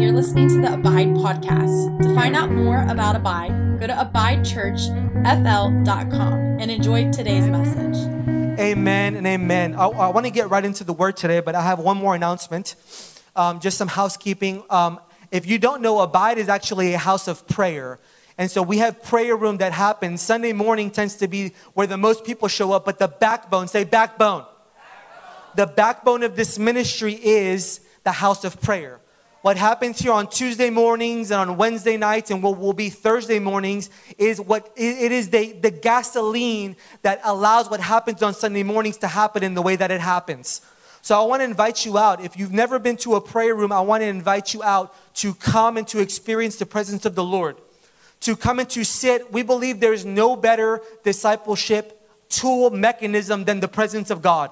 you're listening to the Abide podcast. To find out more about Abide, go to abidechurchfl.com and enjoy today's message. Amen and amen. I, I want to get right into the word today, but I have one more announcement. Um, just some housekeeping. Um, if you don't know, Abide is actually a house of prayer. And so we have prayer room that happens. Sunday morning tends to be where the most people show up, but the backbone, say backbone. backbone. The backbone of this ministry is the house of prayer. What happens here on Tuesday mornings and on Wednesday nights and what will be Thursday mornings is what it is the, the gasoline that allows what happens on Sunday mornings to happen in the way that it happens. So I want to invite you out. If you've never been to a prayer room, I want to invite you out to come and to experience the presence of the Lord. To come and to sit. We believe there is no better discipleship tool mechanism than the presence of God.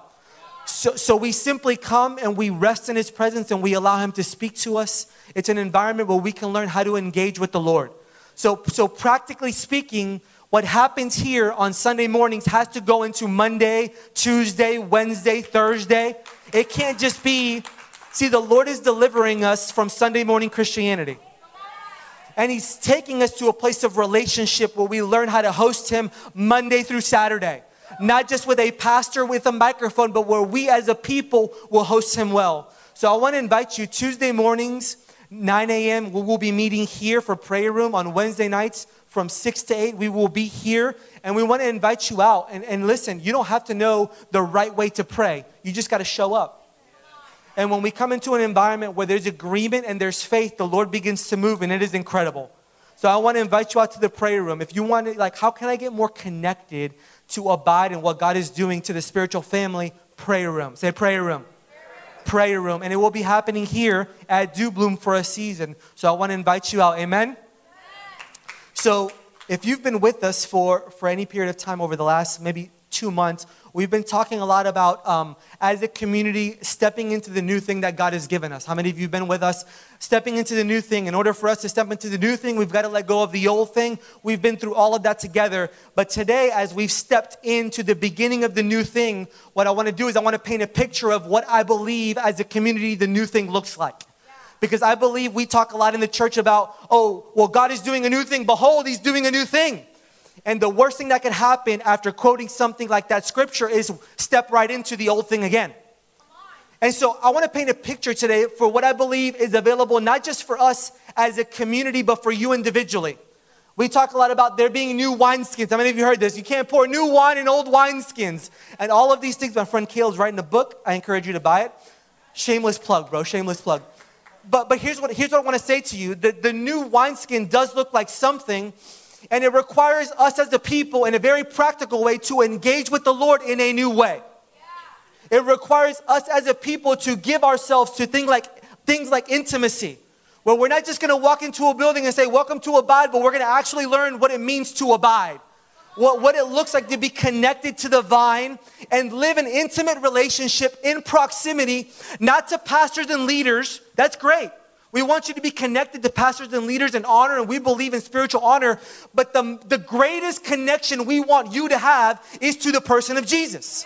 So, so we simply come and we rest in His presence and we allow Him to speak to us. It's an environment where we can learn how to engage with the Lord. So, so practically speaking, what happens here on Sunday mornings has to go into Monday, Tuesday, Wednesday, Thursday. It can't just be, see, the Lord is delivering us from Sunday morning Christianity. And He's taking us to a place of relationship where we learn how to host Him Monday through Saturday not just with a pastor with a microphone, but where we as a people will host him well. So I want to invite you Tuesday mornings, 9 a.m. We will be meeting here for prayer room on Wednesday nights from 6 to 8. We will be here and we want to invite you out. And, and listen, you don't have to know the right way to pray, you just got to show up. And when we come into an environment where there's agreement and there's faith, the Lord begins to move and it is incredible. So I want to invite you out to the prayer room. If you want to, like, how can I get more connected to abide in what God is doing to the spiritual family, prayer room. Say prayer room. Prayer room. And it will be happening here at Do Bloom for a season. So I want to invite you out. Amen? So if you've been with us for, for any period of time over the last maybe two months, we've been talking a lot about, um, as a community, stepping into the new thing that God has given us. How many of you have been with us? Stepping into the new thing. In order for us to step into the new thing, we've got to let go of the old thing. We've been through all of that together. But today, as we've stepped into the beginning of the new thing, what I want to do is I want to paint a picture of what I believe as a community the new thing looks like because I believe we talk a lot in the church about, oh, well, God is doing a new thing. Behold, He's doing a new thing. And the worst thing that could happen after quoting something like that scripture is step right into the old thing again. And so I want to paint a picture today for what I believe is available not just for us as a community, but for you individually. We talk a lot about there being new wineskins. How many of you heard this? You can't pour new wine in old wineskins. And all of these things, my friend Kale's writing a book. I encourage you to buy it. Shameless plug, bro. Shameless plug. But, but here's, what, here's what I want to say to you the, the new wineskin does look like something and it requires us as a people, in a very practical way, to engage with the Lord in a new way. It requires us as a people to give ourselves to things like, things like intimacy, where we're not just gonna walk into a building and say, Welcome to Abide, but we're gonna actually learn what it means to abide. What, what it looks like to be connected to the vine and live an intimate relationship in proximity, not to pastors and leaders. That's great. We want you to be connected to pastors and leaders in honor, and we believe in spiritual honor. But the, the greatest connection we want you to have is to the person of Jesus.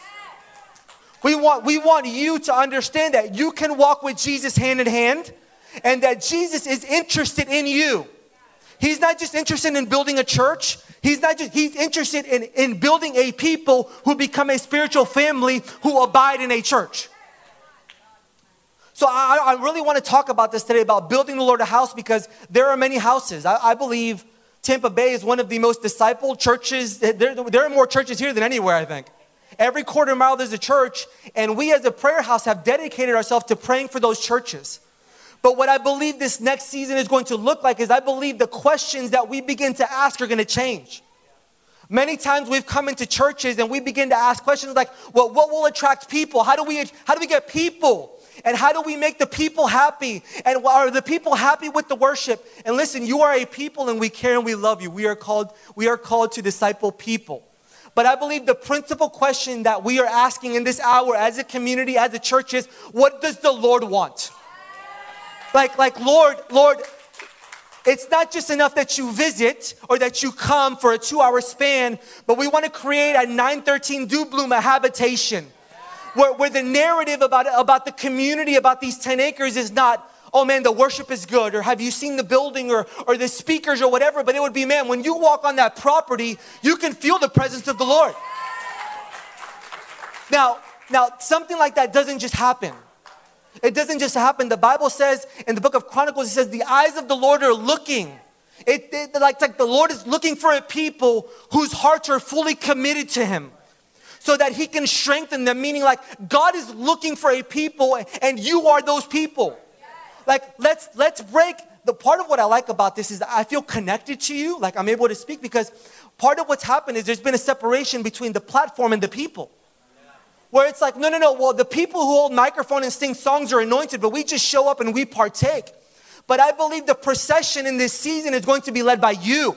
We want, we want you to understand that you can walk with Jesus hand in hand and that Jesus is interested in you. He's not just interested in building a church. He's not just, he's interested in, in building a people who become a spiritual family who abide in a church. So I, I really want to talk about this today about building the Lord a house because there are many houses. I, I believe Tampa Bay is one of the most discipled churches. There, there are more churches here than anywhere, I think. Every quarter mile there's a church, and we as a prayer house have dedicated ourselves to praying for those churches. But what I believe this next season is going to look like is I believe the questions that we begin to ask are going to change. Many times we've come into churches and we begin to ask questions like, well, what will attract people? How do we, how do we get people? And how do we make the people happy? And are the people happy with the worship? And listen, you are a people and we care and we love you. We are called, we are called to disciple people. But I believe the principal question that we are asking in this hour as a community, as a church is, what does the Lord want? Like, like, Lord, Lord, it's not just enough that you visit or that you come for a two hour span, but we want to create a 913 Do Bloom, a habitation where, where the narrative about, about the community, about these 10 acres is not, oh man, the worship is good, or have you seen the building or, or the speakers or whatever, but it would be, man, when you walk on that property, you can feel the presence of the Lord. Now, now something like that doesn't just happen. It doesn't just happen. The Bible says in the book of Chronicles, it says, the eyes of the Lord are looking. It, it like, like the Lord is looking for a people whose hearts are fully committed to Him so that He can strengthen them. Meaning, like, God is looking for a people and you are those people. Like, let's, let's break. The part of what I like about this is I feel connected to you. Like, I'm able to speak because part of what's happened is there's been a separation between the platform and the people where it's like, no, no, no, well, the people who hold microphone and sing songs are anointed, but we just show up and we partake. But I believe the procession in this season is going to be led by you.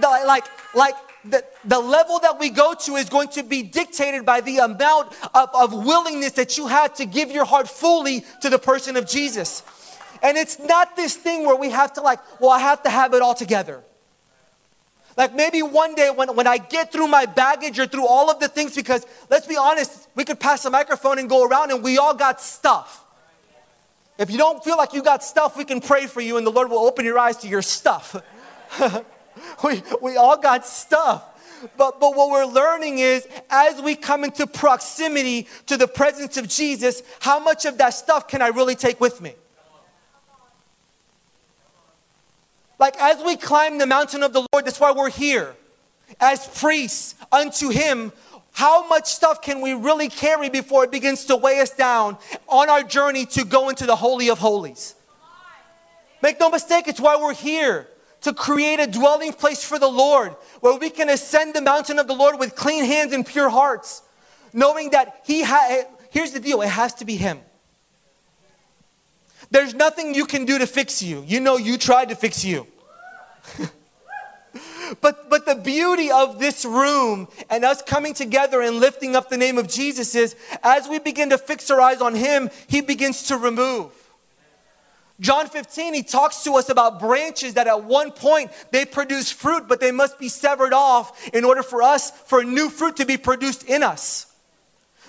Like, like the, the level that we go to is going to be dictated by the amount of, of willingness that you had to give your heart fully to the person of Jesus. And it's not this thing where we have to like, well, I have to have it all together. Like maybe one day when, when I get through my baggage or through all of the things, because let's be honest, we could pass a microphone and go around and we all got stuff. If you don't feel like you got stuff, we can pray for you and the Lord will open your eyes to your stuff. we, we all got stuff. But, but what we're learning is as we come into proximity to the presence of Jesus, how much of that stuff can I really take with me? Like as we climb the mountain of the Lord, that's why we're here. As priests unto Him, how much stuff can we really carry before it begins to weigh us down on our journey to go into the Holy of Holies? Make no mistake, it's why we're here to create a dwelling place for the Lord where we can ascend the mountain of the Lord with clean hands and pure hearts, knowing that He has, here's the deal, it has to be Him. There's nothing you can do to fix you. You know, you tried to fix you. but, but the beauty of this room and us coming together and lifting up the name of Jesus is as we begin to fix our eyes on Him, He begins to remove. John 15, he talks to us about branches that at one point they produce fruit, but they must be severed off in order for us, for new fruit to be produced in us.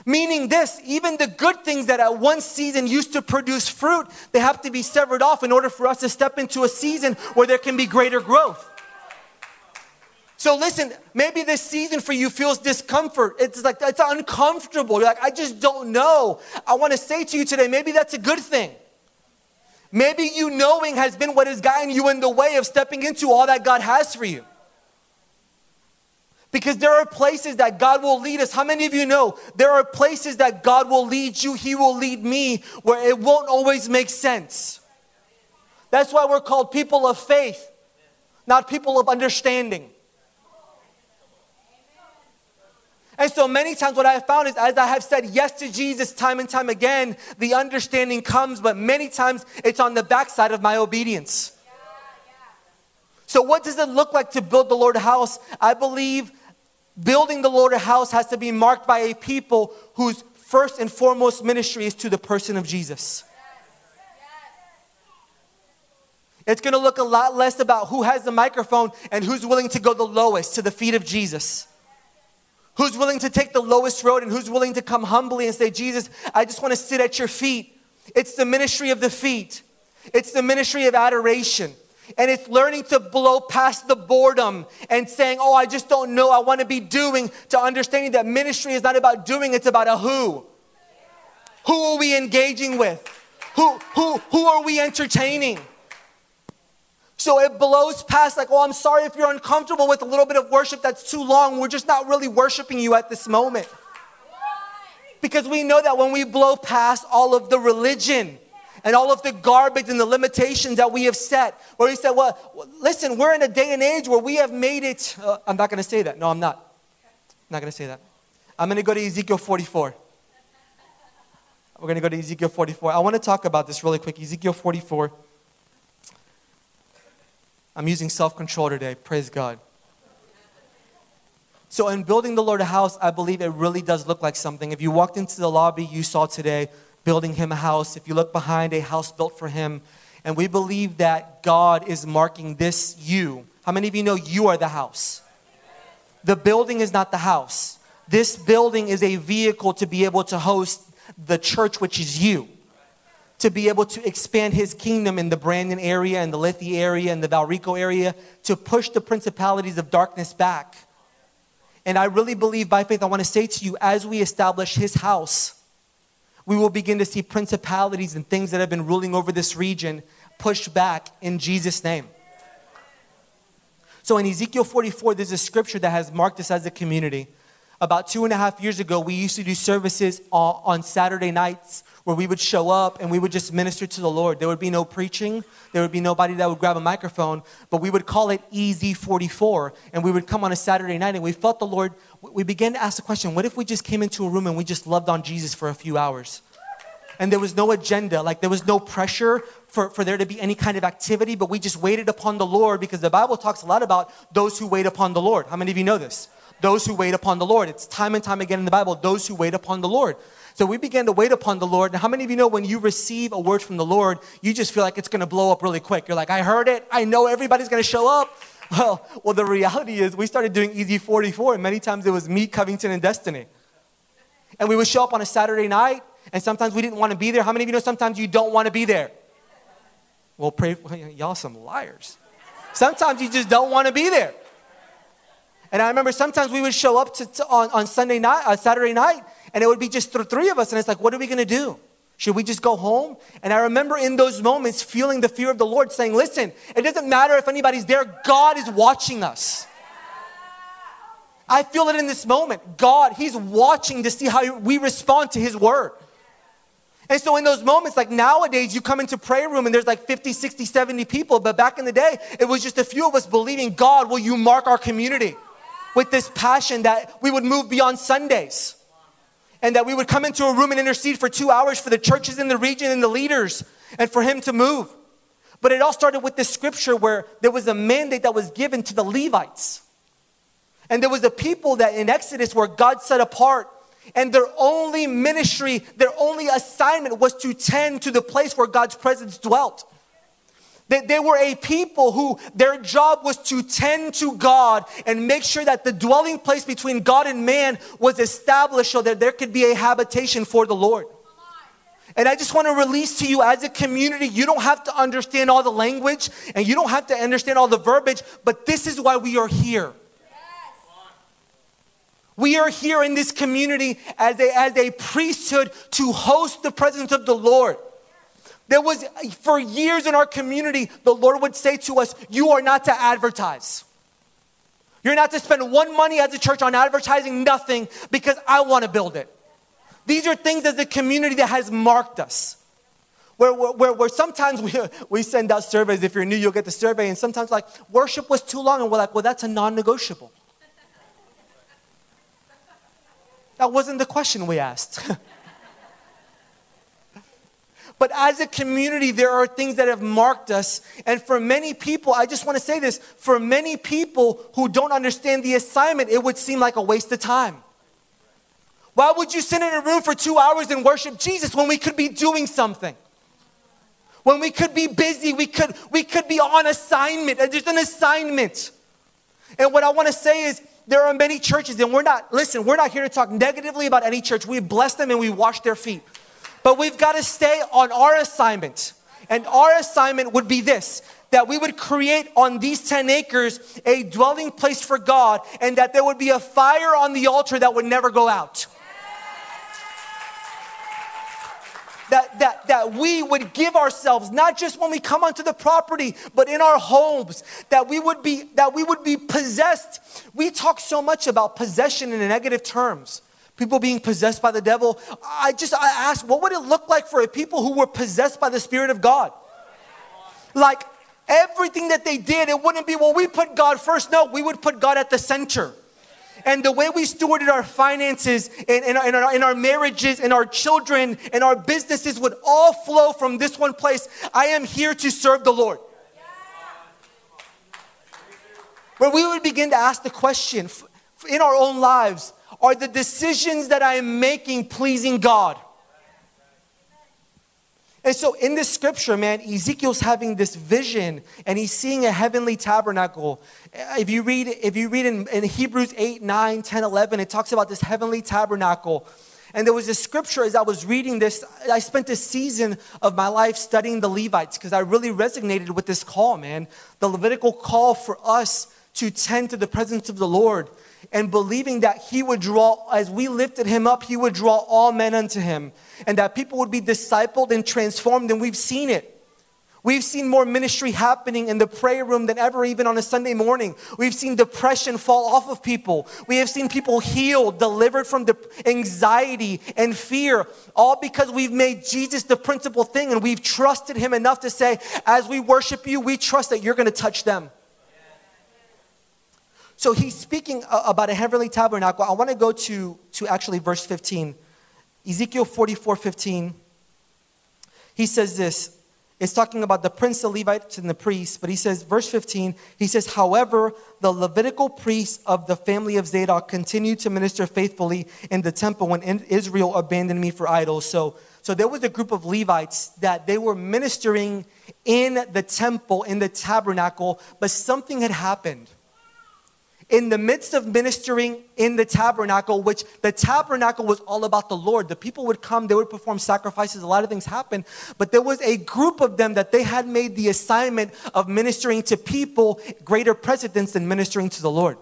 Meaning this, even the good things that at one season used to produce fruit, they have to be severed off in order for us to step into a season where there can be greater growth. So listen, maybe this season for you feels discomfort. It's like it's uncomfortable. You're like, I just don't know. I want to say to you today, maybe that's a good thing. Maybe you knowing has been what is guiding you in the way of stepping into all that God has for you. Because there are places that God will lead us. How many of you know there are places that God will lead you, He will lead me, where it won't always make sense? That's why we're called people of faith, not people of understanding. And so many times, what I have found is as I have said yes to Jesus time and time again, the understanding comes, but many times it's on the backside of my obedience. So, what does it look like to build the Lord a house? I believe building the Lord a house has to be marked by a people whose first and foremost ministry is to the person of Jesus. It's going to look a lot less about who has the microphone and who's willing to go the lowest to the feet of Jesus. Who's willing to take the lowest road and who's willing to come humbly and say, Jesus, I just want to sit at your feet. It's the ministry of the feet, it's the ministry of adoration. And it's learning to blow past the boredom and saying, Oh, I just don't know. I want to be doing, to understanding that ministry is not about doing, it's about a who. Who are we engaging with? Who, who, who are we entertaining? So it blows past, like, oh, I'm sorry if you're uncomfortable with a little bit of worship that's too long. We're just not really worshiping you at this moment. Because we know that when we blow past all of the religion and all of the garbage and the limitations that we have set, where he said, well, listen, we're in a day and age where we have made it. Uh, I'm not going to say that. No, I'm not. I'm not going to say that. I'm going to go to Ezekiel 44. We're going to go to Ezekiel 44. I want to talk about this really quick. Ezekiel 44. I'm using self control today. Praise God. So, in building the Lord a house, I believe it really does look like something. If you walked into the lobby, you saw today building him a house. If you look behind, a house built for him. And we believe that God is marking this you. How many of you know you are the house? The building is not the house. This building is a vehicle to be able to host the church, which is you. To be able to expand his kingdom in the Brandon area and the Lithia area and the Valrico area to push the principalities of darkness back. And I really believe by faith, I want to say to you, as we establish his house, we will begin to see principalities and things that have been ruling over this region pushed back in Jesus' name. So in Ezekiel 44, there's a scripture that has marked us as a community. About two and a half years ago, we used to do services on Saturday nights where we would show up and we would just minister to the Lord. There would be no preaching, there would be nobody that would grab a microphone, but we would call it EZ44. And we would come on a Saturday night and we felt the Lord, we began to ask the question what if we just came into a room and we just loved on Jesus for a few hours? And there was no agenda, like there was no pressure for, for there to be any kind of activity, but we just waited upon the Lord because the Bible talks a lot about those who wait upon the Lord. How many of you know this? Those who wait upon the Lord. It's time and time again in the Bible, those who wait upon the Lord. So we began to wait upon the Lord. And how many of you know when you receive a word from the Lord, you just feel like it's going to blow up really quick? You're like, I heard it. I know everybody's going to show up. Well, well, the reality is we started doing EZ44, and many times it was me, Covington, and Destiny. And we would show up on a Saturday night, and sometimes we didn't want to be there. How many of you know sometimes you don't want to be there? Well, pray, y'all some liars. Sometimes you just don't want to be there. And I remember sometimes we would show up to, to on, on Sunday night, uh, Saturday night, and it would be just the three of us. And it's like, what are we going to do? Should we just go home? And I remember in those moments feeling the fear of the Lord saying, listen, it doesn't matter if anybody's there, God is watching us. I feel it in this moment. God, He's watching to see how we respond to His word. And so in those moments, like nowadays, you come into prayer room and there's like 50, 60, 70 people. But back in the day, it was just a few of us believing, God, will you mark our community with this passion that we would move beyond Sundays and that we would come into a room and intercede for two hours for the churches in the region and the leaders and for him to move. But it all started with this scripture where there was a mandate that was given to the Levites. And there was a people that in Exodus where God set apart, and their only ministry, their only assignment was to tend to the place where God's presence dwelt. They, they were a people who their job was to tend to God and make sure that the dwelling place between God and man was established so that there could be a habitation for the Lord. And I just want to release to you as a community, you don't have to understand all the language and you don't have to understand all the verbiage, but this is why we are here. We are here in this community as a, as a priesthood to host the presence of the Lord. There was, for years in our community, the Lord would say to us, You are not to advertise. You're not to spend one money as a church on advertising nothing because I want to build it. These are things as a community that has marked us. Where, where, where sometimes we, we send out surveys. If you're new, you'll get the survey. And sometimes, like, worship was too long. And we're like, well, that's a non negotiable. that wasn't the question we asked. But as a community, there are things that have marked us. And for many people, I just want to say this for many people who don't understand the assignment, it would seem like a waste of time. Why would you sit in a room for two hours and worship Jesus when we could be doing something? When we could be busy, we could, we could be on assignment. There's an assignment. And what I want to say is, there are many churches, and we're not, listen, we're not here to talk negatively about any church. We bless them and we wash their feet. But we've got to stay on our assignment. And our assignment would be this that we would create on these 10 acres a dwelling place for God, and that there would be a fire on the altar that would never go out. That, that, that we would give ourselves not just when we come onto the property but in our homes that we would be that we would be possessed we talk so much about possession in negative terms people being possessed by the devil. I just I asked, what would it look like for a people who were possessed by the Spirit of God? Like everything that they did, it wouldn't be, well, we put God first. No, we would put God at the center. And the way we stewarded our finances in, in, in, our, in our marriages, and our children, and our businesses would all flow from this one place. I am here to serve the Lord. Where we would begin to ask the question in our own lives are the decisions that I am making pleasing God? And so in this scripture, man, Ezekiel's having this vision and he's seeing a heavenly tabernacle. If you read, if you read in, in Hebrews 8, 9, 10, 11, it talks about this heavenly tabernacle. And there was a scripture as I was reading this. I spent a season of my life studying the Levites because I really resonated with this call, man. The Levitical call for us to tend to the presence of the Lord and believing that He would draw, as we lifted Him up, He would draw all men unto Him and that people would be discipled and transformed. And we've seen it. We've seen more ministry happening in the prayer room than ever, even on a Sunday morning. We've seen depression fall off of people. We have seen people healed, delivered from the anxiety and fear, all because we've made Jesus the principal thing and we've trusted Him enough to say, as we worship you, we trust that you're going to touch them. So he's speaking uh, about a heavenly tabernacle. I want to go to, to actually verse 15. Ezekiel 44 15. He says this it's talking about the prince, the Levites, and the priests. But he says, verse 15, he says, However, the Levitical priests of the family of Zadok continued to minister faithfully in the temple when Israel abandoned me for idols. So, so there was a group of Levites that they were ministering in the temple, in the tabernacle, but something had happened in the midst of ministering in the tabernacle, which the tabernacle was all about the Lord. The people would come, they would perform sacrifices, a lot of things happened, but there was a group of them that they had made the assignment of ministering to people greater precedence than ministering to the Lord.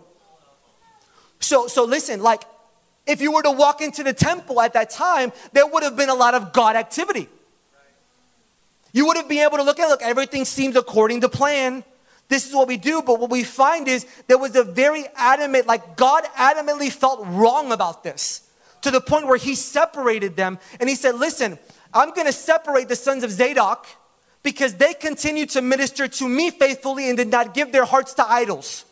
So, so listen, like if you were to walk into the temple at that time, there would have been a lot of God activity. You would have been able to look at, look, everything seems according to plan this is what we do. But what we find is there was a very adamant, like God adamantly felt wrong about this to the point where he separated them and he said, Listen, I'm going to separate the sons of Zadok because they continued to minister to me faithfully and did not give their hearts to idols.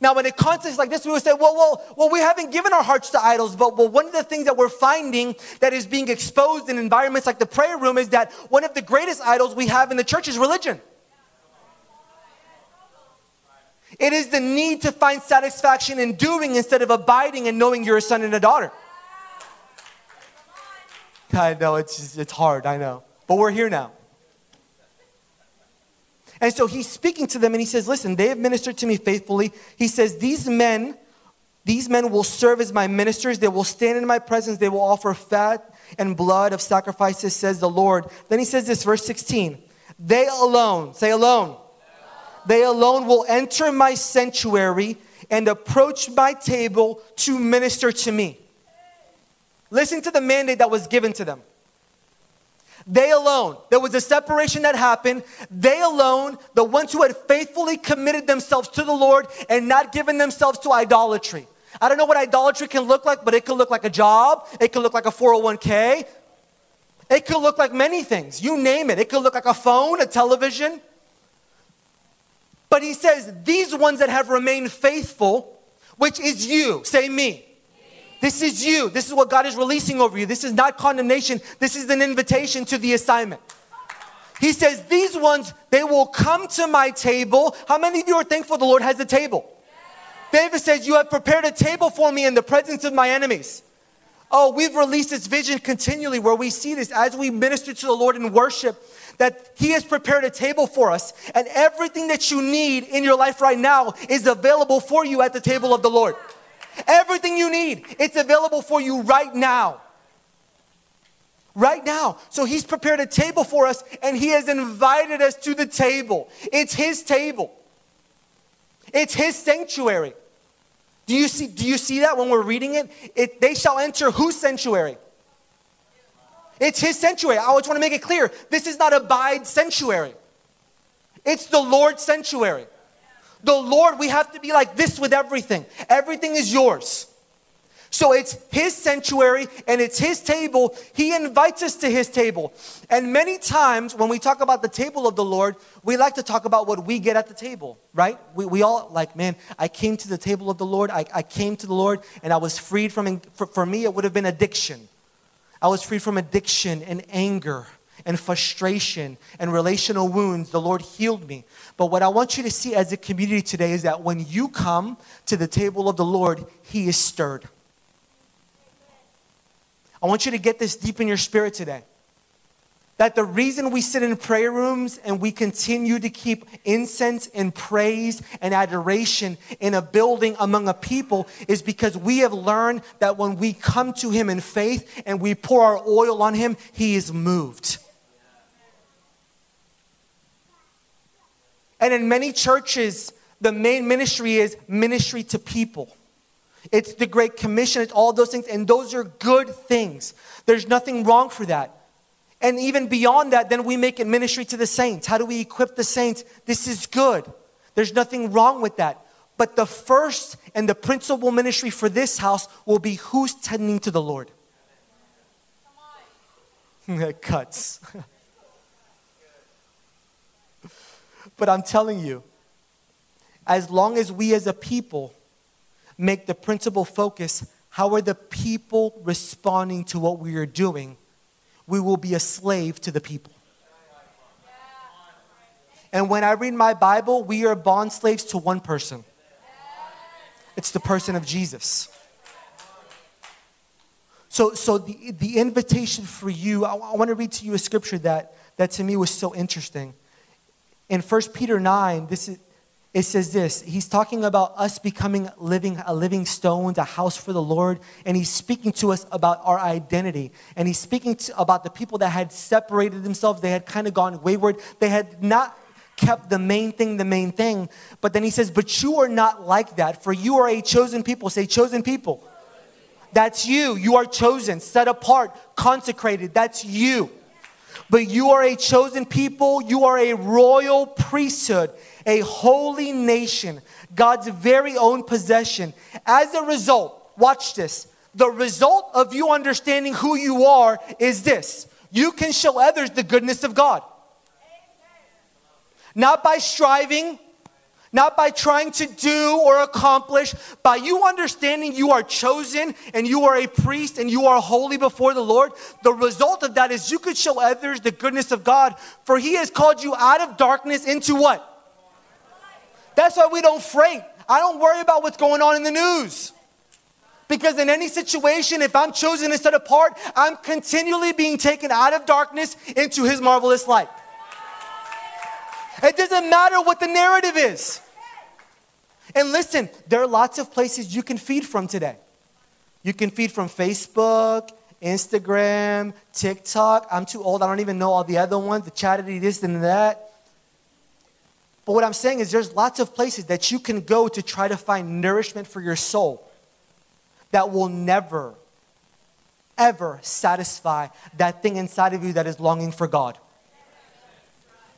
Now, in a context like this, we would say, well, well, well, we haven't given our hearts to idols, but well, one of the things that we're finding that is being exposed in environments like the prayer room is that one of the greatest idols we have in the church is religion. It is the need to find satisfaction in doing instead of abiding and knowing you're a son and a daughter. I know it's it's hard, I know. But we're here now. And so he's speaking to them and he says, Listen, they have ministered to me faithfully. He says, These men, these men will serve as my ministers. They will stand in my presence. They will offer fat and blood of sacrifices, says the Lord. Then he says this, verse 16. They alone, say alone they alone will enter my sanctuary and approach my table to minister to me. Listen to the mandate that was given to them. They alone, there was a separation that happened. They alone, the ones who had faithfully committed themselves to the Lord and not given themselves to idolatry. I don't know what idolatry can look like, but it could look like a job, it could look like a 401k, it could look like many things. You name it. It could look like a phone, a television. But he says, These ones that have remained faithful, which is you, say me. This is you. This is what God is releasing over you. This is not condemnation. This is an invitation to the assignment. He says, These ones, they will come to my table. How many of you are thankful the Lord has a table? David says, You have prepared a table for me in the presence of my enemies. Oh, we've released this vision continually where we see this as we minister to the Lord in worship that He has prepared a table for us, and everything that you need in your life right now is available for you at the table of the Lord. Everything you need, it's available for you right now. Right now. So He's prepared a table for us, and He has invited us to the table. It's His table, it's His sanctuary. Do you see, do you see that when we're reading it? it? They shall enter whose sanctuary? It's his sanctuary. I always want to make it clear this is not Abide sanctuary, it's the Lord's sanctuary. The Lord, we have to be like this with everything. Everything is yours. So it's his sanctuary and it's his table. He invites us to his table. And many times when we talk about the table of the Lord, we like to talk about what we get at the table, right? We, we all like, man, I came to the table of the Lord. I, I came to the Lord and I was freed from, for, for me, it would have been addiction. I was free from addiction and anger and frustration and relational wounds. The Lord healed me. But what I want you to see as a community today is that when you come to the table of the Lord, He is stirred. I want you to get this deep in your spirit today. that the reason we sit in prayer rooms and we continue to keep incense and praise and adoration in a building among a people is because we have learned that when we come to Him in faith and we pour our oil on Him, He is moved. And in many churches, the main ministry is ministry to people. It's the Great Commission, it's all those things, and those are good things. There's nothing wrong for that. And even beyond that, then we make it ministry to the saints. How do we equip the saints? This is good. There's nothing wrong with that. But the first and the principal ministry for this house will be who's tending to the Lord. cuts. but I'm telling you, as long as we as a people make the principal focus how are the people responding to what we are doing, we will be a slave to the people. And when I read my Bible, we are bond slaves to one person it's the person of Jesus. So, so the, the invitation for you, I, want to read to you a scripture that, that to me was so interesting. In 1 Peter 9, this is, it says this. He's talking about us becoming living a living stones a house for the lord and he's speaking to us about our identity. And he's speaking to, about the people that had separated themselves. They had kind of gone wayward. They had not kept the main thing the main thing. But then he says but you are not like that for you are a chosen people. Say chosen people. That's you. You are chosen set apart consecrated. That's you. But you are a chosen people. You are a royal priesthood a holy nation, God's very own possession. As a result, watch this. The result of you understanding who you are is this you can show others the goodness of God. Not by striving, not by trying to do or accomplish, by you understanding you are chosen and you are a priest and you are holy before the Lord. The result of that is you could show others the goodness of God, for He has called you out of darkness into what? That's why we don't freight. I don't worry about what's going on in the news. Because in any situation, if I'm chosen and set apart, I'm continually being taken out of darkness into his marvelous light. It doesn't matter what the narrative is. And listen, there are lots of places you can feed from today. You can feed from Facebook, Instagram, TikTok. I'm too old, I don't even know all the other ones, the charity, this and that. But what I'm saying is, there's lots of places that you can go to try to find nourishment for your soul that will never, ever satisfy that thing inside of you that is longing for God.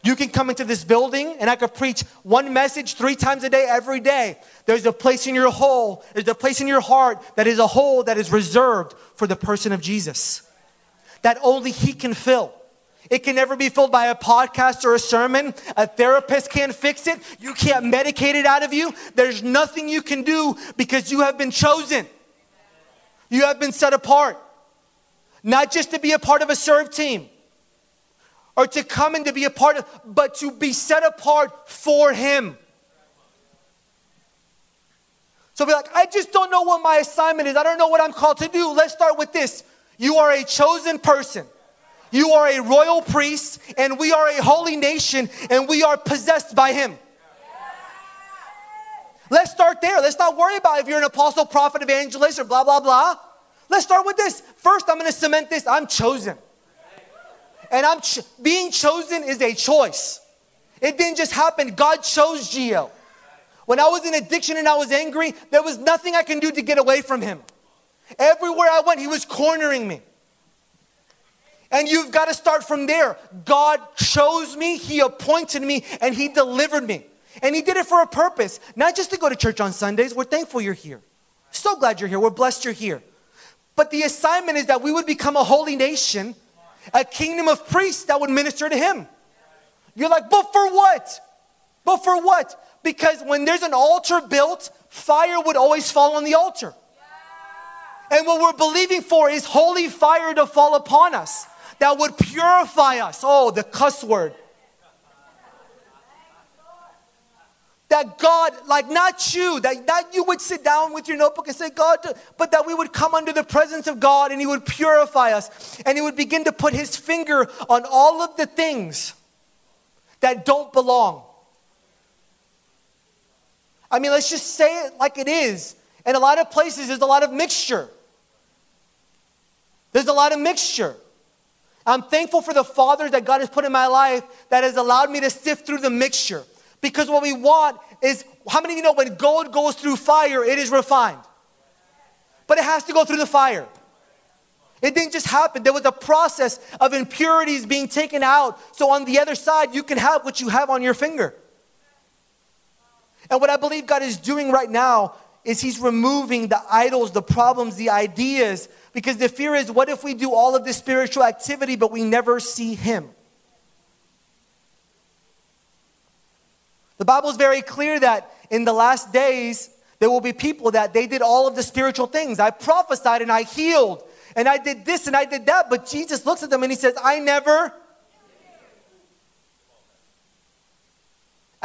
You can come into this building and I could preach one message three times a day, every day. There's a place in your hole, there's a place in your heart that is a hole that is reserved for the person of Jesus that only He can fill. It can never be filled by a podcast or a sermon. A therapist can't fix it. You can't medicate it out of you. There's nothing you can do because you have been chosen. You have been set apart. Not just to be a part of a serve team or to come and to be a part of, but to be set apart for Him. So be like, I just don't know what my assignment is. I don't know what I'm called to do. Let's start with this. You are a chosen person. You are a royal priest, and we are a holy nation, and we are possessed by Him. Let's start there. Let's not worry about if you're an apostle, prophet, evangelist, or blah, blah, blah. Let's start with this. First, I'm going to cement this I'm chosen. And I'm ch- being chosen is a choice. It didn't just happen. God chose Gio. When I was in addiction and I was angry, there was nothing I can do to get away from him. Everywhere I went, he was cornering me. And you've got to start from there. God chose me, He appointed me, and He delivered me. And He did it for a purpose, not just to go to church on Sundays. We're thankful you're here. So glad you're here. We're blessed you're here. But the assignment is that we would become a holy nation, a kingdom of priests that would minister to Him. You're like, but for what? But for what? Because when there's an altar built, fire would always fall on the altar. And what we're believing for is holy fire to fall upon us that would purify us. Oh, the cuss word. That God, like not you, that, that you would sit down with your notebook and say, God, but that we would come under the presence of God and He would purify us and He would begin to put His finger on all of the things that don't belong. I mean, let's just say it like it is. In a lot of places, there's a lot of mixture. There's a lot of mixture. I'm thankful for the fathers that God has put in my life that has allowed me to sift through the mixture. Because what we want is how many of you know when gold goes through fire, it is refined? But it has to go through the fire. It didn't just happen. There was a process of impurities being taken out. So on the other side, you can have what you have on your finger. And what I believe God is doing right now is He's removing the idols, the problems, the ideas. Because the fear is what if we do all of this spiritual activity, but we never see Him? The Bible is very clear that in the last days, there will be people that they did all of the spiritual things. I prophesied and I healed and I did this and I did that. But Jesus looks at them and he says, I never.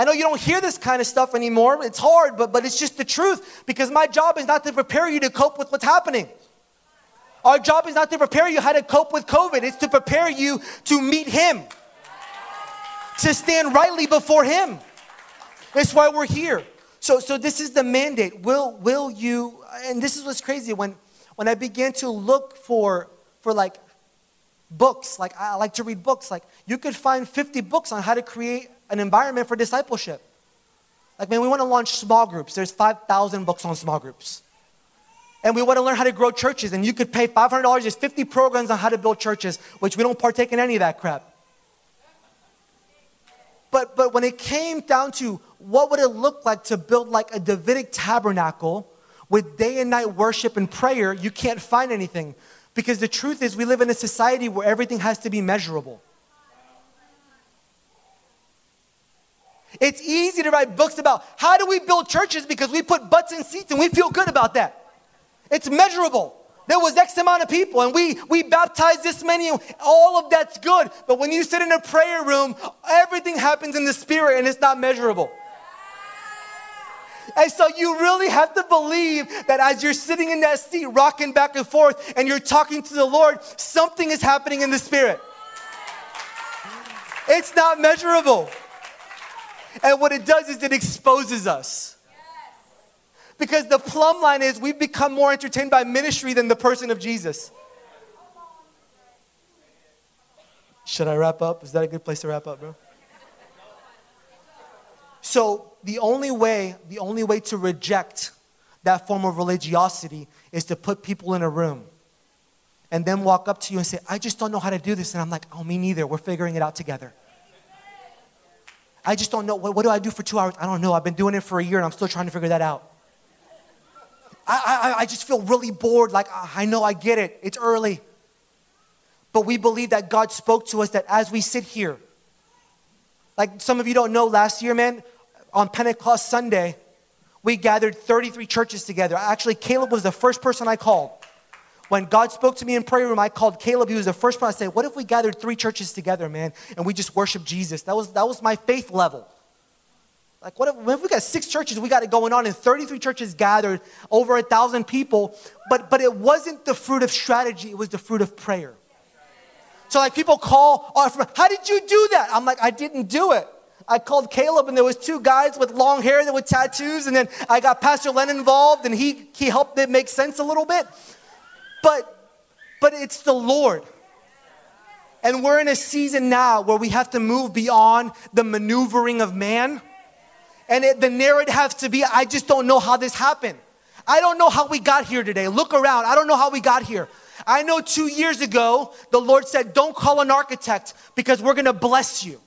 I know you don't hear this kind of stuff anymore. It's hard, but, but it's just the truth because my job is not to prepare you to cope with what's happening. Our job is not to prepare you how to cope with COVID, it's to prepare you to meet Him, to stand rightly before Him. That's why we're here. So, so this is the mandate. Will, will you, and this is what's crazy, when, when I began to look for, for like books, like I like to read books, like you could find 50 books on how to create an environment for discipleship. Like, man, we want to launch small groups. There's 5,000 books on small groups. And we want to learn how to grow churches. And you could pay $500, there's 50 programs on how to build churches, which we don't partake in any of that crap. But, but when it came down to what would it look like to build like a Davidic tabernacle with day and night worship and prayer, you can't find anything. Because the truth is, we live in a society where everything has to be measurable. It's easy to write books about how do we build churches because we put butts in seats and we feel good about that. It's measurable. There was X amount of people, and we we baptized this many. All of that's good, but when you sit in a prayer room, everything happens in the spirit, and it's not measurable. And so you really have to believe that as you're sitting in that seat, rocking back and forth, and you're talking to the Lord, something is happening in the spirit. It's not measurable. And what it does is it exposes us. Because the plumb line is we've become more entertained by ministry than the person of Jesus. Should I wrap up? Is that a good place to wrap up, bro? So the only way, the only way to reject that form of religiosity is to put people in a room and then walk up to you and say, I just don't know how to do this. And I'm like, oh, me neither. We're figuring it out together. I just don't know. What, what do I do for two hours? I don't know. I've been doing it for a year and I'm still trying to figure that out. I, I, I just feel really bored. Like, I know I get it. It's early. But we believe that God spoke to us that as we sit here, like some of you don't know, last year, man, on Pentecost Sunday, we gathered 33 churches together. Actually, Caleb was the first person I called. When God spoke to me in prayer room, I called Caleb. He was the first person I said, What if we gathered three churches together, man, and we just worship Jesus? That was, that was my faith level. Like, what if, what if we got six churches, we got it going on, and 33 churches gathered, over a thousand people, but, but it wasn't the fruit of strategy, it was the fruit of prayer. So, like, people call, oh, how did you do that? I'm like, I didn't do it. I called Caleb, and there was two guys with long hair that with tattoos, and then I got Pastor Len involved, and he, he helped it make sense a little bit. But, but it's the Lord. And we're in a season now where we have to move beyond the maneuvering of man and it, the narrative has to be I just don't know how this happened. I don't know how we got here today. Look around. I don't know how we got here. I know two years ago, the Lord said, Don't call an architect because we're going to bless you.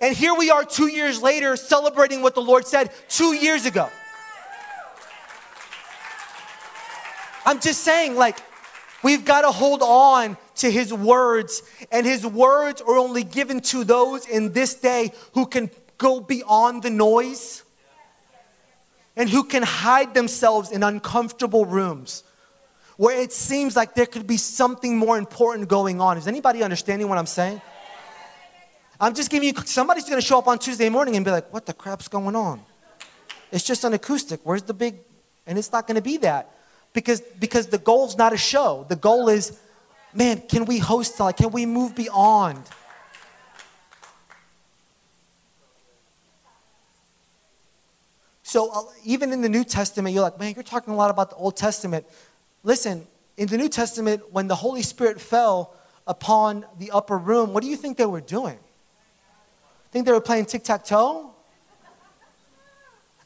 And here we are two years later celebrating what the Lord said two years ago. I'm just saying, like, we've got to hold on to His words, and His words are only given to those in this day who can go beyond the noise and who can hide themselves in uncomfortable rooms where it seems like there could be something more important going on. Is anybody understanding what I'm saying? I'm just giving you, somebody's going to show up on Tuesday morning and be like, what the crap's going on? It's just an acoustic. Where's the big? And it's not going to be that because, because the goal's not a show. The goal is, man, can we host, like, can we move beyond? So uh, even in the New Testament, you're like, man, you're talking a lot about the Old Testament. Listen, in the New Testament, when the Holy Spirit fell upon the upper room, what do you think they were doing? Think they were playing tic tac toe?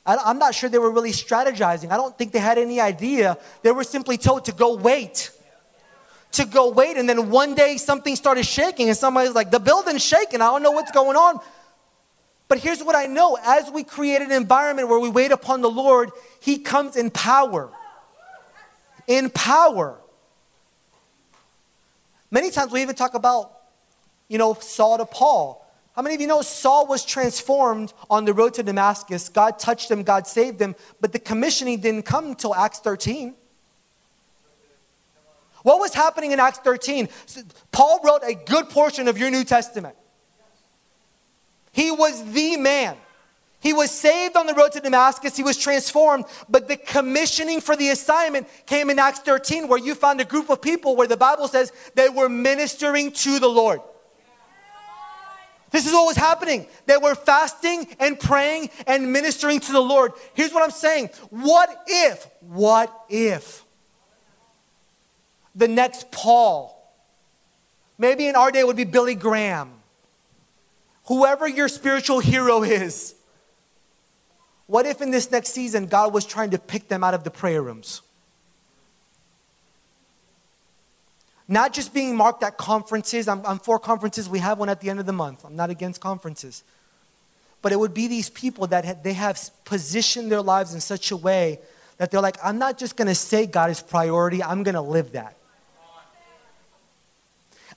I'm not sure they were really strategizing. I don't think they had any idea. They were simply told to go wait. To go wait. And then one day something started shaking, and somebody's like, the building's shaking. I don't know what's going on. But here's what I know as we create an environment where we wait upon the Lord, He comes in power. In power. Many times we even talk about, you know, Saul to Paul. How many of you know Saul was transformed on the road to Damascus? God touched him, God saved him, but the commissioning didn't come until Acts 13. What was happening in Acts 13? Paul wrote a good portion of your New Testament. He was the man. He was saved on the road to Damascus. He was transformed. But the commissioning for the assignment came in Acts 13, where you found a group of people where the Bible says they were ministering to the Lord. This is what was happening. They were fasting and praying and ministering to the Lord. Here's what I'm saying. What if, what if the next Paul, maybe in our day would be Billy Graham, whoever your spiritual hero is, what if in this next season God was trying to pick them out of the prayer rooms? Not just being marked at conferences. I'm, I'm for conferences. We have one at the end of the month. I'm not against conferences. But it would be these people that had, they have positioned their lives in such a way that they're like, I'm not just going to say God is priority, I'm going to live that.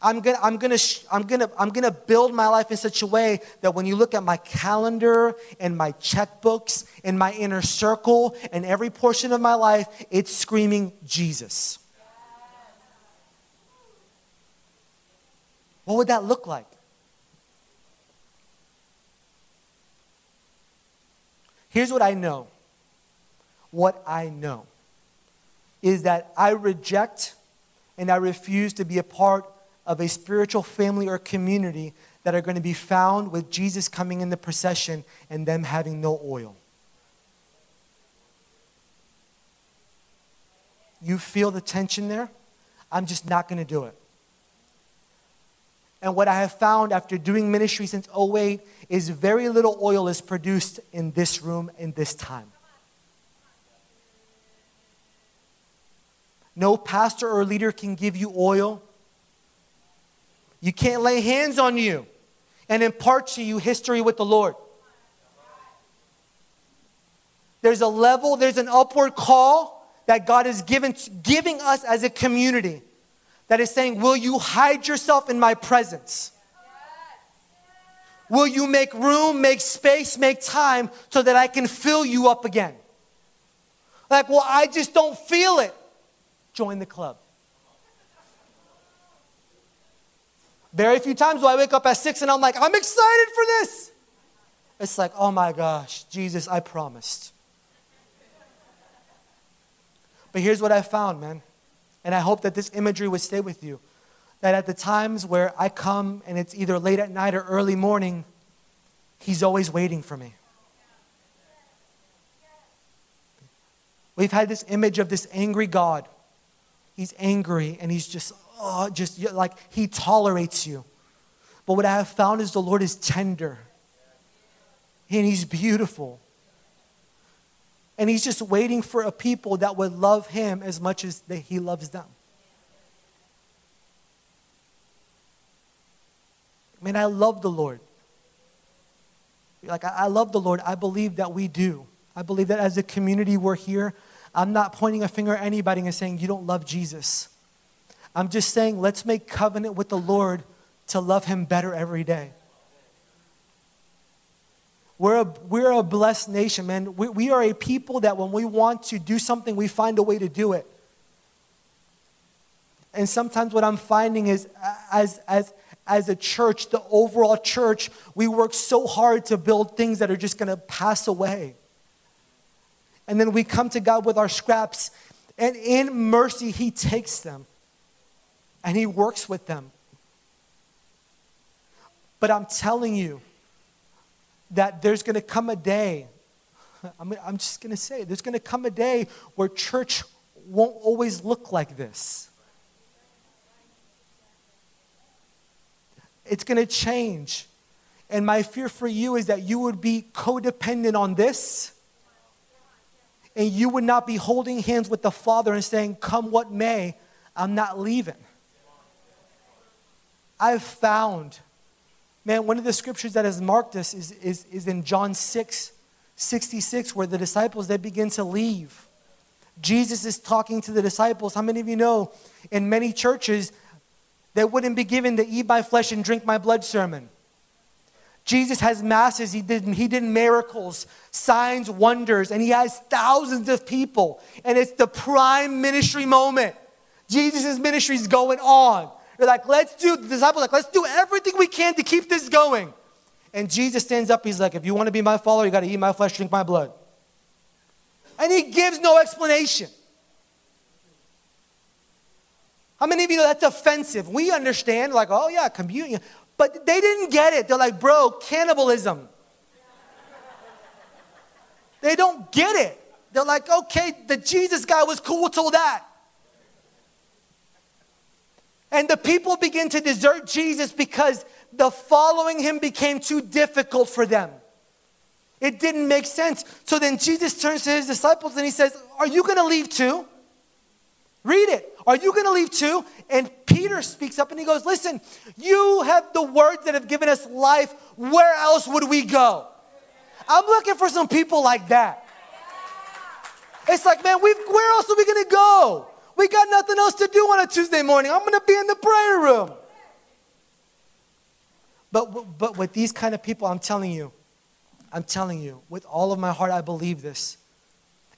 I'm gonna, I'm gonna, I'm gonna, I'm gonna build my life in such a way that when you look at my calendar and my checkbooks and my inner circle and every portion of my life, it's screaming Jesus. What would that look like? Here's what I know. What I know is that I reject and I refuse to be a part of a spiritual family or community that are going to be found with Jesus coming in the procession and them having no oil. You feel the tension there? I'm just not going to do it. And what I have found after doing ministry since 08 is very little oil is produced in this room in this time. No pastor or leader can give you oil you can't lay hands on you and impart to you history with the Lord. There's a level, there's an upward call that God is given, giving us as a community that is saying, Will you hide yourself in my presence? Will you make room, make space, make time so that I can fill you up again? Like, well, I just don't feel it. Join the club. Very few times do I wake up at six and I'm like, I'm excited for this. It's like, oh my gosh, Jesus, I promised. But here's what I found, man. And I hope that this imagery would stay with you. That at the times where I come and it's either late at night or early morning, He's always waiting for me. We've had this image of this angry God. He's angry and he's just oh, just like he tolerates you. But what I have found is the Lord is tender and he's beautiful. And he's just waiting for a people that would love him as much as that he loves them. I mean, I love the Lord. Like, I love the Lord. I believe that we do. I believe that as a community, we're here. I'm not pointing a finger at anybody and saying, you don't love Jesus. I'm just saying, let's make covenant with the Lord to love Him better every day. We're a, we're a blessed nation, man. We, we are a people that when we want to do something, we find a way to do it. And sometimes what I'm finding is as, as, as a church, the overall church, we work so hard to build things that are just going to pass away. And then we come to God with our scraps, and in mercy, He takes them and He works with them. But I'm telling you that there's going to come a day, I'm, I'm just going to say, there's going to come a day where church won't always look like this. It's going to change. And my fear for you is that you would be codependent on this and you would not be holding hands with the Father and saying, Come what may, I'm not leaving. I've found, man, one of the scriptures that has marked us is, is, is in John 6 66, where the disciples they begin to leave. Jesus is talking to the disciples. How many of you know in many churches they wouldn't be given the eat my flesh and drink my blood sermon? Jesus has masses, he did, he did miracles, signs, wonders, and he has thousands of people. And it's the prime ministry moment. Jesus' ministry is going on. They're like, let's do, the disciples like, let's do everything we can to keep this going. And Jesus stands up, he's like, if you want to be my follower, you got to eat my flesh, drink my blood. And he gives no explanation. How many of you know that's offensive? We understand, like, oh yeah, communion. But they didn't get it. They're like, bro, cannibalism. they don't get it. They're like, okay, the Jesus guy was cool till that. And the people begin to desert Jesus because the following him became too difficult for them. It didn't make sense. So then Jesus turns to his disciples and he says, Are you going to leave too? Read it. Are you going to leave too? And Peter speaks up and he goes, Listen, you have the words that have given us life. Where else would we go? I'm looking for some people like that. It's like, man, where else are we going to go? We got nothing else to do on a Tuesday morning. I'm going to be in the prayer room. But, but with these kind of people, I'm telling you, I'm telling you, with all of my heart, I believe this.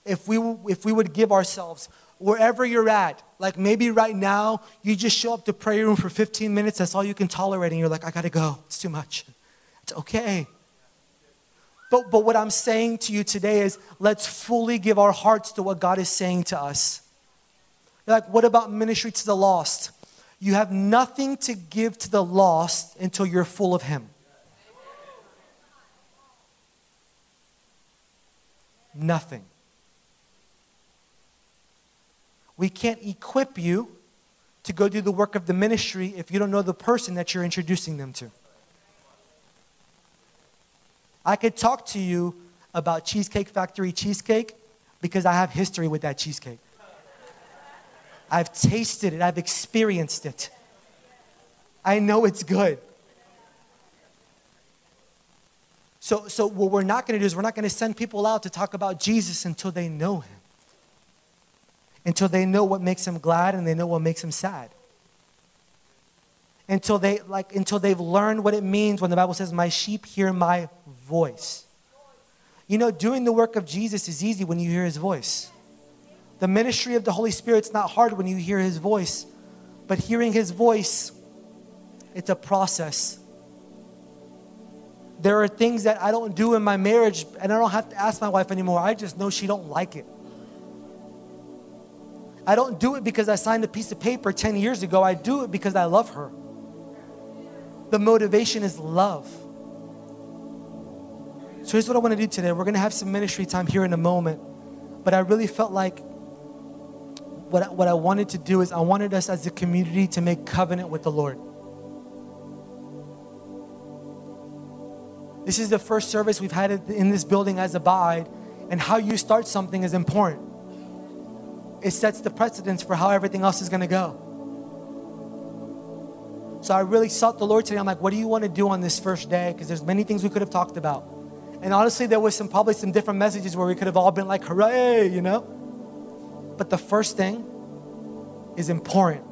If we, if we would give ourselves wherever you're at, like maybe right now, you just show up to prayer room for 15 minutes, that's all you can tolerate, and you're like, I gotta go, it's too much. It's okay. But, but what I'm saying to you today is let's fully give our hearts to what God is saying to us. Like, what about ministry to the lost? You have nothing to give to the lost until you're full of Him. Nothing. We can't equip you to go do the work of the ministry if you don't know the person that you're introducing them to. I could talk to you about Cheesecake Factory cheesecake because I have history with that cheesecake. I've tasted it, I've experienced it. I know it's good. So, so what we're not going to do is we're not going to send people out to talk about Jesus until they know him. Until they know what makes them glad and they know what makes them sad. Until they like until they've learned what it means when the bible says my sheep hear my voice. You know doing the work of jesus is easy when you hear his voice the ministry of the holy spirit's not hard when you hear his voice but hearing his voice it's a process there are things that i don't do in my marriage and i don't have to ask my wife anymore i just know she don't like it I don't do it because I signed a piece of paper 10 years ago. I do it because I love her. The motivation is love. So here's what I want to do today. We're going to have some ministry time here in a moment. But I really felt like what I, what I wanted to do is I wanted us as a community to make covenant with the Lord. This is the first service we've had in this building as Abide, and how you start something is important it sets the precedence for how everything else is going to go. So I really sought the Lord today. I'm like, what do you want to do on this first day? Because there's many things we could have talked about. And honestly, there was some probably some different messages where we could have all been like, hooray, you know? But the first thing is important.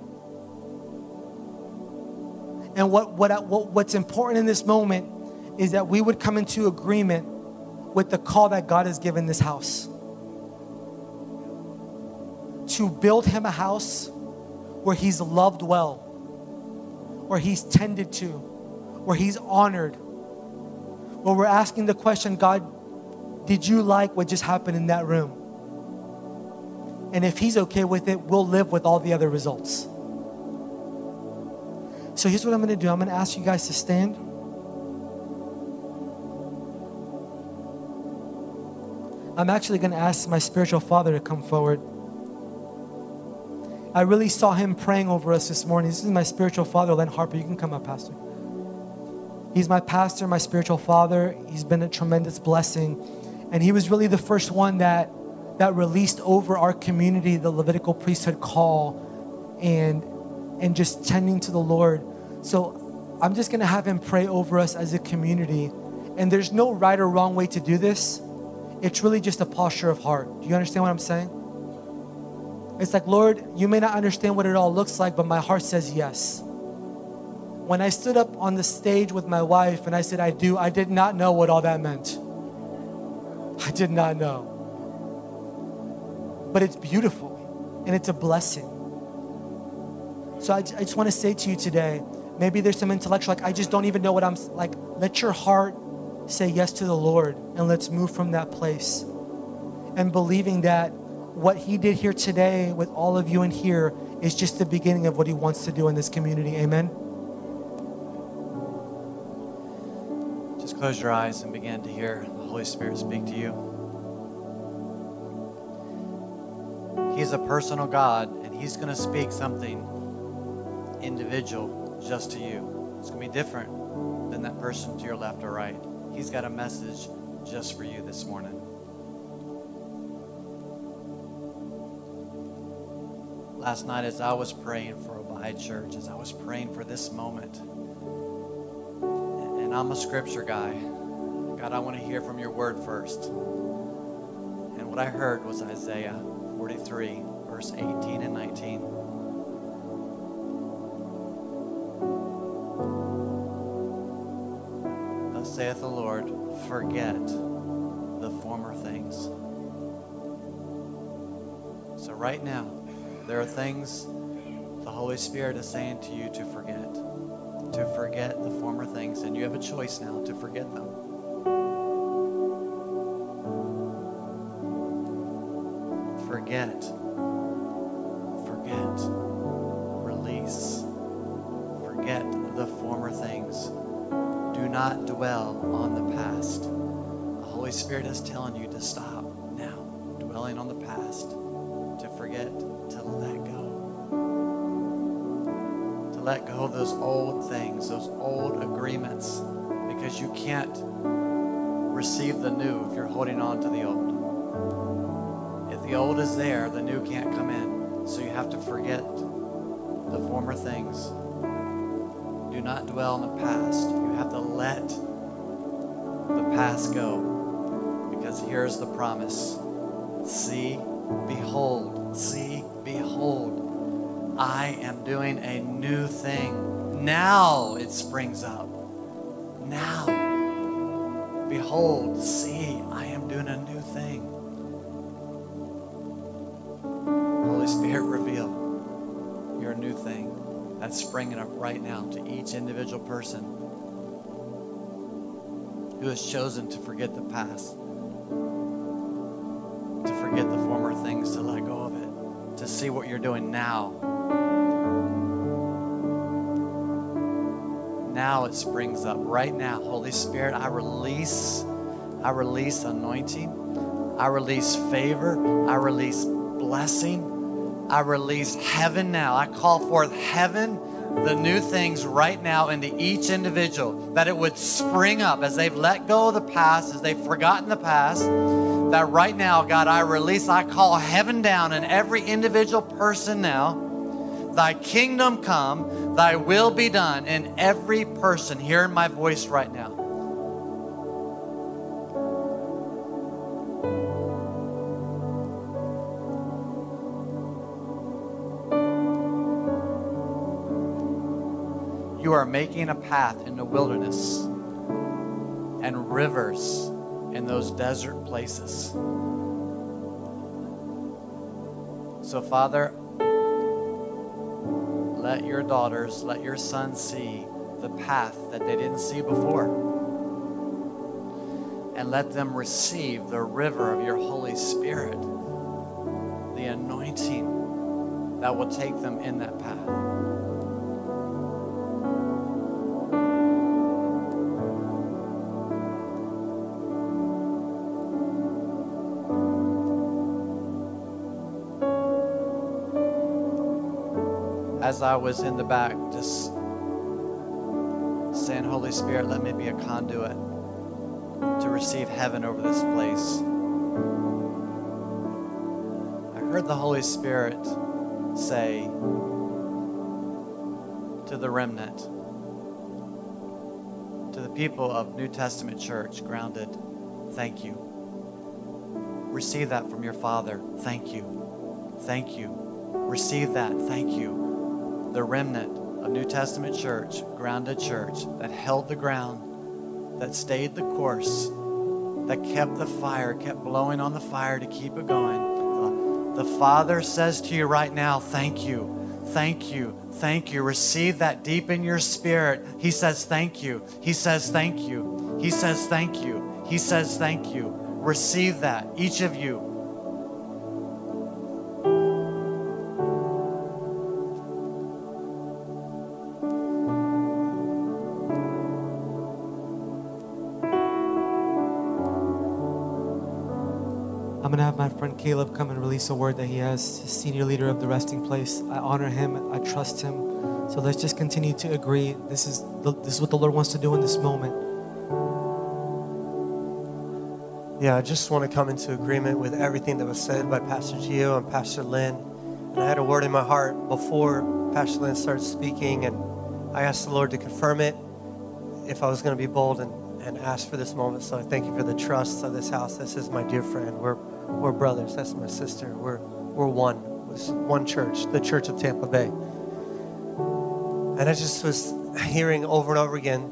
And what, what, what, what's important in this moment is that we would come into agreement with the call that God has given this house to build him a house where he's loved well, where he's tended to, where he's honored, where we're asking the question God, did you like what just happened in that room? And if he's okay with it, we'll live with all the other results. So here's what I'm going to do I'm going to ask you guys to stand. I'm actually going to ask my spiritual father to come forward. I really saw him praying over us this morning. This is my spiritual father, Len Harper. You can come up, Pastor. He's my pastor, my spiritual father. He's been a tremendous blessing. And he was really the first one that, that released over our community the Levitical priesthood call and, and just tending to the Lord. So I'm just to have him pray over us as a community. And there's no right or wrong way to do this. It's really just a posture of heart. Do you understand what I'm saying? It's like, Lord, you may not understand what it all looks like, but my heart says yes. When I stood up on the stage with my wife and I said, I do, I did not know what all that meant. I did not know. But it's beautiful and it's a blessing. So I, I just want to say to you today maybe there's some intellectual, like, I just don't even know what I'm like. Let your heart say yes to the Lord and let's move from that place. And believing that what He did here today with all of you in here is just the beginning of what He wants to do in this community. Amen. Just close your eyes and begin to hear the Holy Spirit speak to you. He's a personal God, and He's going to speak something individual just to you. It's going to be different than that person to your left or right. He's got a message just for you this morning. Last night, as I was praying for Abide Church, as I was praying for this moment, and I'm a scripture guy, God, I want to hear from your word first. And what I heard was Isaiah 43, verse 18 and 19. Thus saith the Lord, forget the former things. So, right now, there are things the Holy Spirit is saying to you to forget, to forget the former things, and you have a choice now to forget them. Forget, forget, release, forget the former things do not dwell on the past. The Holy Spirit is telling you to stop now, dwelling on the past, to forget, to let go. To let go of those old things, those old agreements, because you can't receive the new if you're holding on to the old. The old is there, the new can't come in. So you have to forget the former things do not dwell in the past. You have to let the past go. Because here's the promise See, behold, see, behold, I am doing a new thing. Now it springs up. Now, behold, see, that's springing up right now to each individual person who has chosen to forget the past, to forget the former things, to let go of it, to see what you're doing now. Now it springs up right now. Holy Spirit, I release, I release anointing, I release favor, I release blessing. I release heaven now. I call forth heaven, the new things right now into each individual, that it would spring up as they've let go of the past, as they've forgotten the past. That right now, God, I release, I call heaven down in every individual person now. Thy kingdom come, thy will be done in every person hearing my voice right now. Are making a path in the wilderness and rivers in those desert places. So, Father, let your daughters, let your sons see the path that they didn't see before. And let them receive the river of your Holy Spirit, the anointing that will take them in that path. As I was in the back, just saying, Holy Spirit, let me be a conduit to receive heaven over this place. I heard the Holy Spirit say to the remnant, to the people of New Testament church, grounded, thank you. Receive that from your Father. Thank you. Thank you. Receive that. Thank you the remnant of New Testament church, grounded church, that held the ground, that stayed the course, that kept the fire, kept blowing on the fire to keep it going. The, the Father says to you right now, Thank you, thank you, thank you. Receive that deep in your spirit. He says, Thank you. He says, Thank you. He says, Thank you. He says, Thank you. Receive that, each of you. Caleb come and release a word that he has, senior leader of the resting place. I honor him, I trust him. So let's just continue to agree. This is, the, this is what the Lord wants to do in this moment. Yeah, I just want to come into agreement with everything that was said by Pastor Gio and Pastor Lynn. And I had a word in my heart before Pastor Lynn started speaking, and I asked the Lord to confirm it if I was going to be bold and, and ask for this moment. So I thank you for the trust of this house. This is my dear friend. We're we're brothers. That's my sister. We're, we're one. It's one church, the Church of Tampa Bay. And I just was hearing over and over again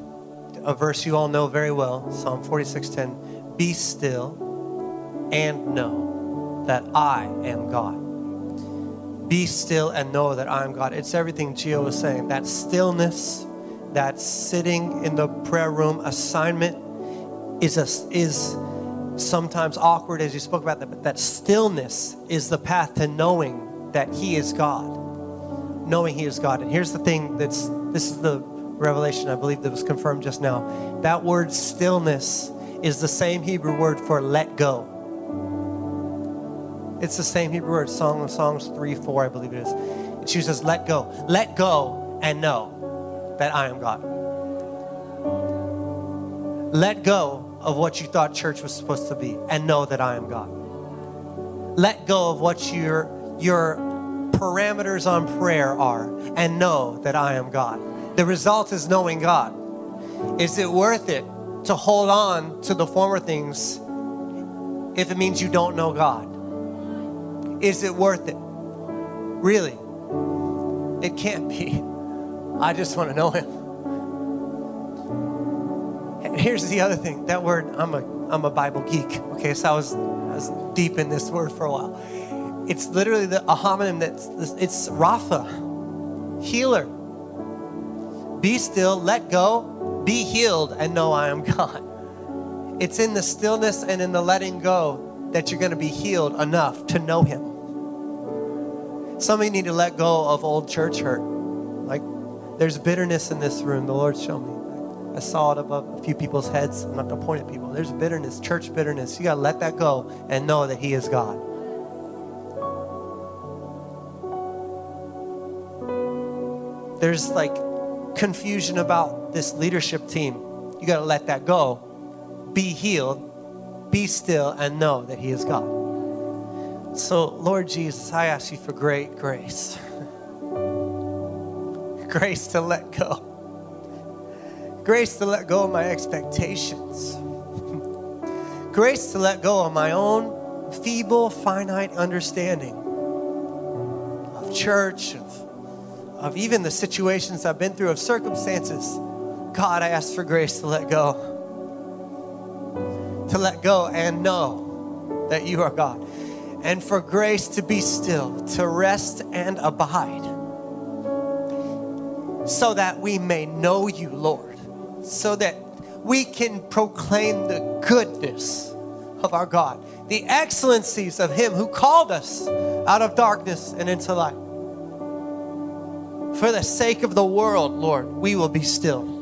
a verse you all know very well, Psalm 46:10. Be still and know that I am God. Be still and know that I am God. It's everything Gio was saying. That stillness, that sitting in the prayer room assignment is a, is sometimes awkward as you spoke about that, but that stillness is the path to knowing that He is God. Knowing He is God. And here's the thing that's this is the revelation I believe that was confirmed just now. That word stillness is the same Hebrew word for let go. It's the same Hebrew word, Song of Songs 3 4, I believe it is. She says, let go. Let go and know that I am God. Let go of what you thought church was supposed to be and know that I am God. Let go of what your, your parameters on prayer are and know that I am God. The result is knowing God. Is it worth it to hold on to the former things if it means you don't know God? Is it worth it? Really? It can't be. I just want to know Him. Here's the other thing. That word, I'm a I'm a Bible geek. Okay, so I was I was deep in this word for a while. It's literally the a homonym that's it's Rapha, healer. Be still, let go, be healed, and know I am God. It's in the stillness and in the letting go that you're going to be healed enough to know Him. Some of you need to let go of old church hurt. Like there's bitterness in this room. The Lord showed me. I saw it above a few people's heads. I'm not going to point at people. There's bitterness, church bitterness. You got to let that go and know that He is God. There's like confusion about this leadership team. You got to let that go. Be healed, be still, and know that He is God. So, Lord Jesus, I ask you for great grace. grace to let go. Grace to let go of my expectations. grace to let go of my own feeble, finite understanding of church, of, of even the situations I've been through, of circumstances. God, I ask for grace to let go. To let go and know that you are God. And for grace to be still, to rest and abide so that we may know you, Lord, so that we can proclaim the goodness of our God, the excellencies of Him who called us out of darkness and into light. For the sake of the world, Lord, we will be still.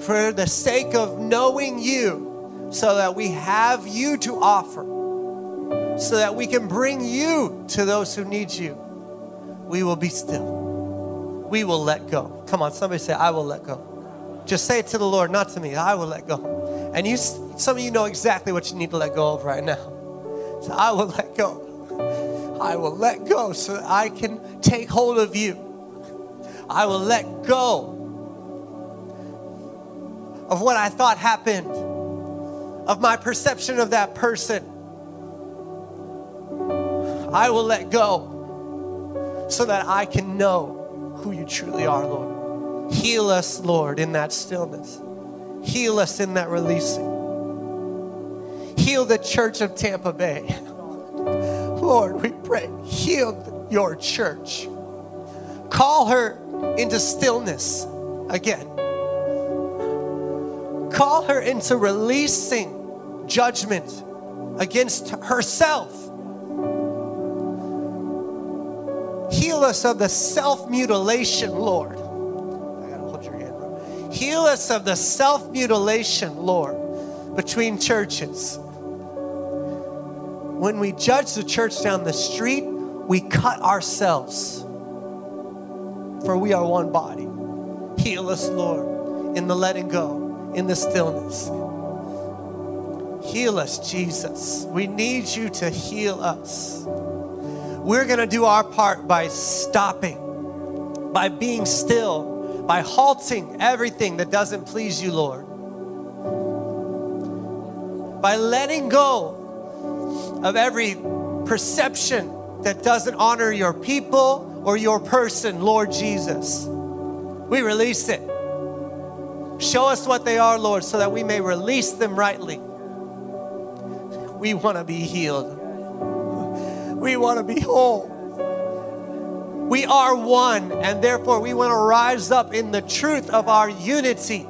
For the sake of knowing you, so that we have you to offer, so that we can bring you to those who need you, we will be still. We will let go. Come on, somebody say, I will let go. Just say it to the Lord, not to me. I will let go. And you, some of you know exactly what you need to let go of right now. So I will let go. I will let go so that I can take hold of you. I will let go of what I thought happened, of my perception of that person. I will let go so that I can know who you truly are, Lord. Heal us, Lord, in that stillness. Heal us in that releasing. Heal the church of Tampa Bay. Lord, we pray, heal your church. Call her into stillness again. Call her into releasing judgment against herself. Heal us of the self mutilation, Lord. I gotta hold your hand. Heal us of the self mutilation, Lord, between churches. When we judge the church down the street, we cut ourselves, for we are one body. Heal us, Lord, in the letting go, in the stillness. Heal us, Jesus. We need you to heal us. We're going to do our part by stopping, by being still, by halting everything that doesn't please you, Lord. By letting go of every perception that doesn't honor your people or your person, Lord Jesus. We release it. Show us what they are, Lord, so that we may release them rightly. We want to be healed. We want to be whole. We are one, and therefore we want to rise up in the truth of our unity.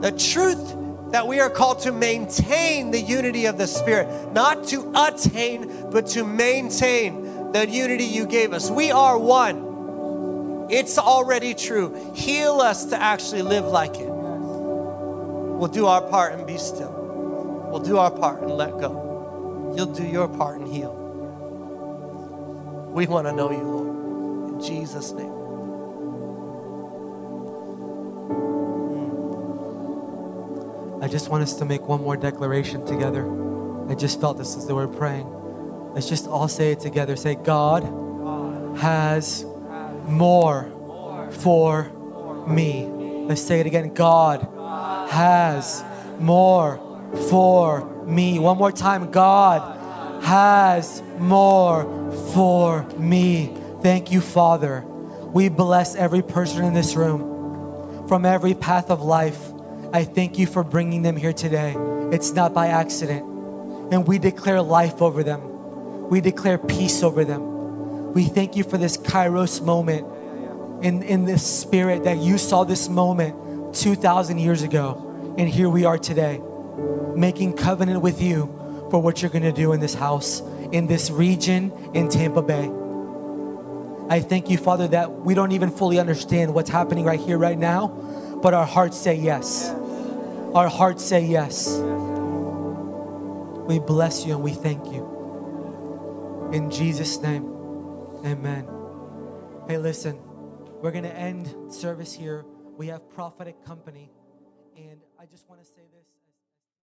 The truth that we are called to maintain the unity of the Spirit, not to attain, but to maintain the unity you gave us. We are one. It's already true. Heal us to actually live like it. We'll do our part and be still. We'll do our part and let go. You'll do your part and heal. We want to know you, Lord. In Jesus' name. Hmm. I just want us to make one more declaration together. I just felt this as they were praying. Let's just all say it together. Say, God has more for me. Let's say it again. God has more for me. One more time. God has more for me. Thank you, Father. We bless every person in this room from every path of life. I thank you for bringing them here today. It's not by accident. And we declare life over them. We declare peace over them. We thank you for this Kairos moment in, in this spirit that you saw this moment 2,000 years ago. And here we are today, making covenant with you for what you're going to do in this house, in this region, in Tampa Bay. I thank you, Father, that we don't even fully understand what's happening right here, right now, but our hearts say yes. Our hearts say yes. We bless you and we thank you. In Jesus' name, amen. Hey, listen, we're going to end service here. We have prophetic company, and I just want to say.